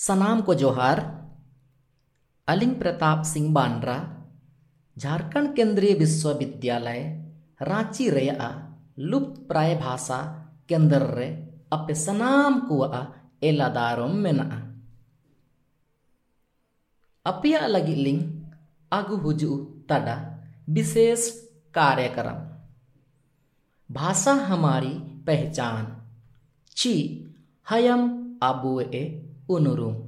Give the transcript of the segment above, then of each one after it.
सनाम को जोहार, अलिंग प्रताप सिंह बांड्रा झारखंड केंद्रीय विश्वविद्यालय, रांची रेया लुप्त प्राय भाषा, केंद्र रे, अपे सनाम कुआ एलादारोम मेना अपिया लगी लिंग, आगु हुजु, तड़ा, विशेष कार्यक्रम। भाषा हमारी पहचान, ची, हयम abu'e Unuru.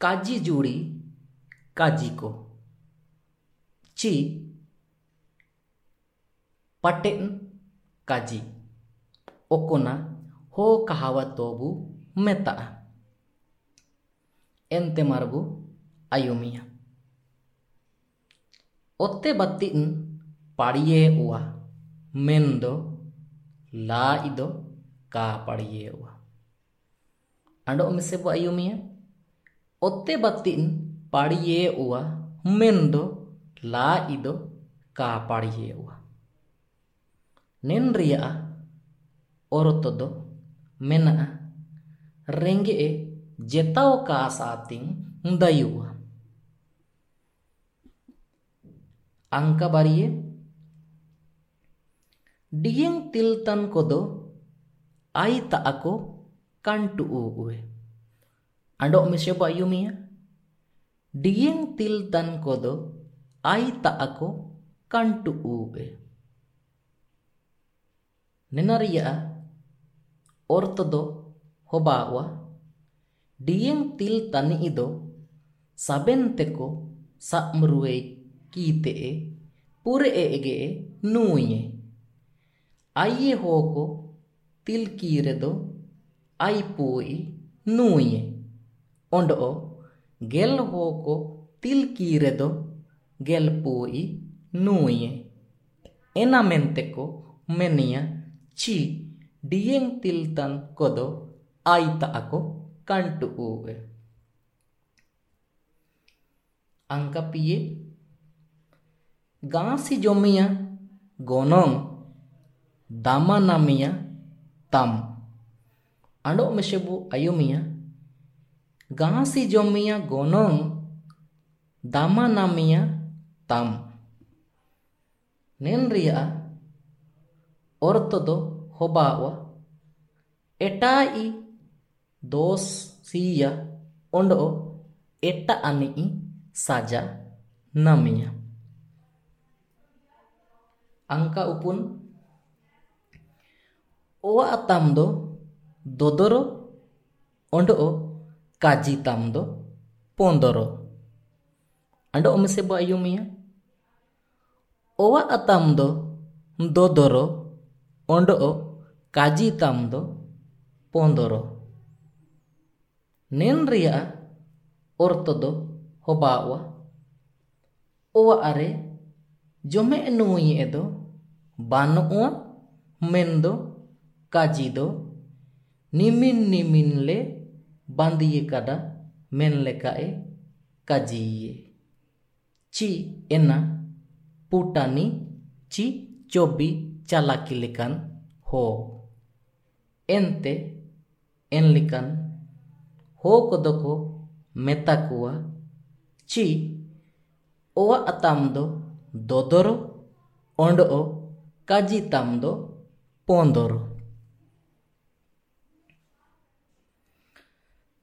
Kaji juri, Kaji Kajiko. Chi Paten Kaji. Okona Ho kahawa tobu Meta. Ente Marbu ayumia. Otte Batin pariye Ua. Mendo ಲಾ ಇದೋ ಕಾ ಪಡಿಯೇವ ಅಂಡೋ ಮಿಸೆಬು ಅಯುಮಿಯ ಒತ್ತೆ ಬತ್ತಿನ್ ಪಡಿಯೇವ ಮೆಂದೋ ಲಾ ಇದೋ ಕಾ ಪಡಿಯೇವ ನೆನ್ರಿಯ ಒರೊತ್ತದೋ ಮೆನ ರೆಂಗೆ ಜೆತಾವ್ ಕಾ ಸಾತಿಂಗ್ ದಯುವ ಅಂಕ ಬರಿಯೇ ᱰᱤᱭᱮᱝ ᱛᱤᱞᱛᱟᱱ ᱠᱚᱫᱚ ᱟᱭ ᱛᱟᱜ ᱟᱠᱚ ᱠᱟᱱᱴᱩ ᱩᱭ ᱟᱸᱰᱚᱜ ᱢᱤᱥᱮᱵᱚ ᱟᱭᱩᱢᱤᱭᱟ ᱰᱤᱭᱮᱝ ᱛᱤᱞᱛᱟᱱ ᱠᱚᱫᱚ ᱟᱭ ᱛᱟᱜ ᱟᱠᱚ kantu ube. Nenariya ortodo hobawa diyeng til tani ido saben teko sa mruwe kite e pure. आइए होको तिल कीरे दो, आई पोई नुए ओंड ओ गेल होको तिल कीरे दो, गेल पोई नुए एना मेनते को मेनिया ची डियेंग तिल तन को दो, आई ताको कंट उए अंक पिए गांसी जोमिया गोनों namia tam. Ando mesebu ayumia gasi jomia gonong. Dama namia tam. Nenria ortodo hobawa. Etai dos siya ondo eta ani saja namia angka upun owa atam do dodoro ondo o kaji tam do pondoro ando omese bo ayumia owa atam do dodoro ondo o kaji tam do pondoro nen ria orto do hobawa owa are jome nui edo banu काजी दो निमिन निमिन ले बंदिये कदा main लेका ए काजी ये ची एना, पुटानी, ची चोबी चालाकी लेकन हो। एंते एन लेकन, हो को दोको मेता कुआ। ची ओ अताम दो दोदरो, ओंडो, काजी ताम दो पोंदरो।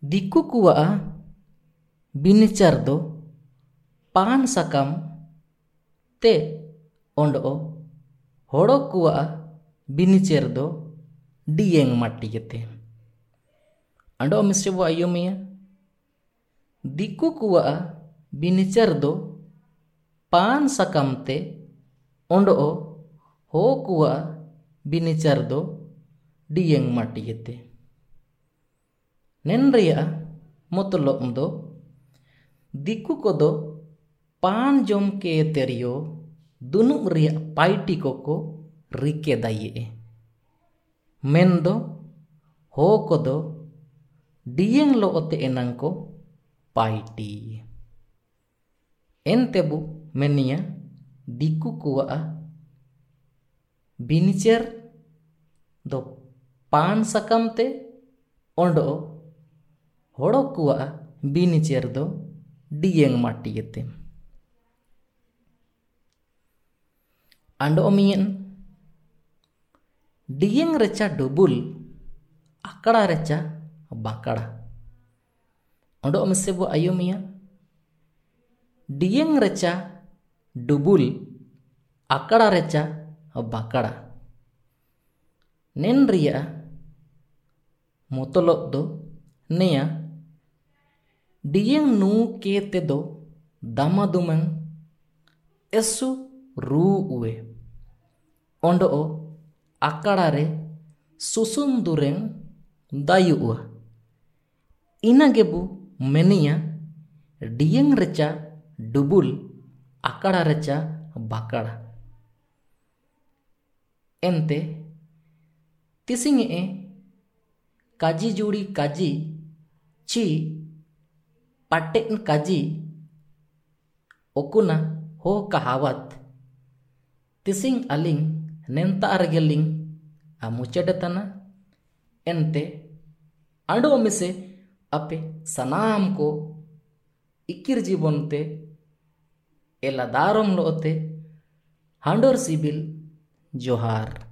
Di dikukuwa'a binicar do pan sakam te ondo hodokuwa'a binicar do dieng mati kete. Ando misi bu ayo miya. Dikukuwa'a binicar do pan sakam te ondo hokuwa'a binicar do dieng mati kete. Ke terio dunuk ria paiti koko rike daye mendo ho kodo dieng lo ote enangko paiti entebu menia diku kuwa binicer दो पान सकम ते Ondo होड़ो कुआ बीनीचेर दो ᱦᱚᱲᱚ ᱠᱚᱣᱟᱜ ᱵᱤᱱᱤᱪᱟᱹᱨ ᱫᱚ ᱰᱤᱭᱟᱹᱝ ᱢᱟᱴᱤᱭᱮᱛᱮ ᱟᱸᱰᱚ ᱢᱤᱭᱮᱱ ᱰᱤᱭᱟᱹᱝ ᱨᱮᱪᱟ ᱰᱩᱵᱩᱞ ᱟᱠᱲᱟ ᱨᱮᱪᱟ ᱵᱟᱠᱲᱟ ᱚᱸᱰᱚ ᱢᱮᱥᱮ ᱵᱚ ᱟᱭᱚ ᱢᱤᱭᱟ ᱰᱤᱭᱟᱹᱝ ᱨᱮᱪᱟ ᱰᱩᱵᱩᱞ ᱟᱠᱲᱟ ᱨᱮᱪᱟ ᱵᱟᱠᱲᱟ ᱱᱮᱱ ᱨᱮᱭᱟᱜ ᱢᱚᱛᱞᱚᱵ ᱫᱚ ᱱᱮᱭᱟ ᱰᱤᱭᱮᱝ ᱱᱩ ᱠᱮ ᱛᱮᱫᱚ ᱫᱟᱢᱟ ᱫᱩᱢᱟᱝ ᱮᱥᱩ ᱨᱩ ᱩᱭᱮ ᱚᱸᱰᱚ ᱟᱠᱟᱲᱟ ᱨᱮ ᱥᱩᱥᱩᱢ ᱫᱩᱨᱮᱝ ᱫᱟᱭᱩᱜᱼᱟ ᱤᱱᱟ ᱜᱮᱵᱩ ᱢᱮᱱᱤᱭᱟ ᱰᱤᱭᱮᱝ ᱨᱮᱪᱟ ᱰᱩᱵᱩᱞ ᱟᱠᱟᱲᱟ ᱨᱮᱪᱟ ᱵᱟᱠᱟᱲᱟ ᱮᱱᱛᱮ ᱛᱤᱥᱤᱝ ᱮ ᱠᱟᱡᱤ ᱡᱩᱲᱤ ᱠᱟᱡᱤ ᱪᱤ पाटेन काजी, ओकुना हो कहावत, तिसिंग अलिंग, नेंता रगेलिंग मुचेडतना एंते, अंडो मिसे, अपे सनाम को इकिर जीवनते एला दारम लोते, हांडोर सिबिल, जोहार।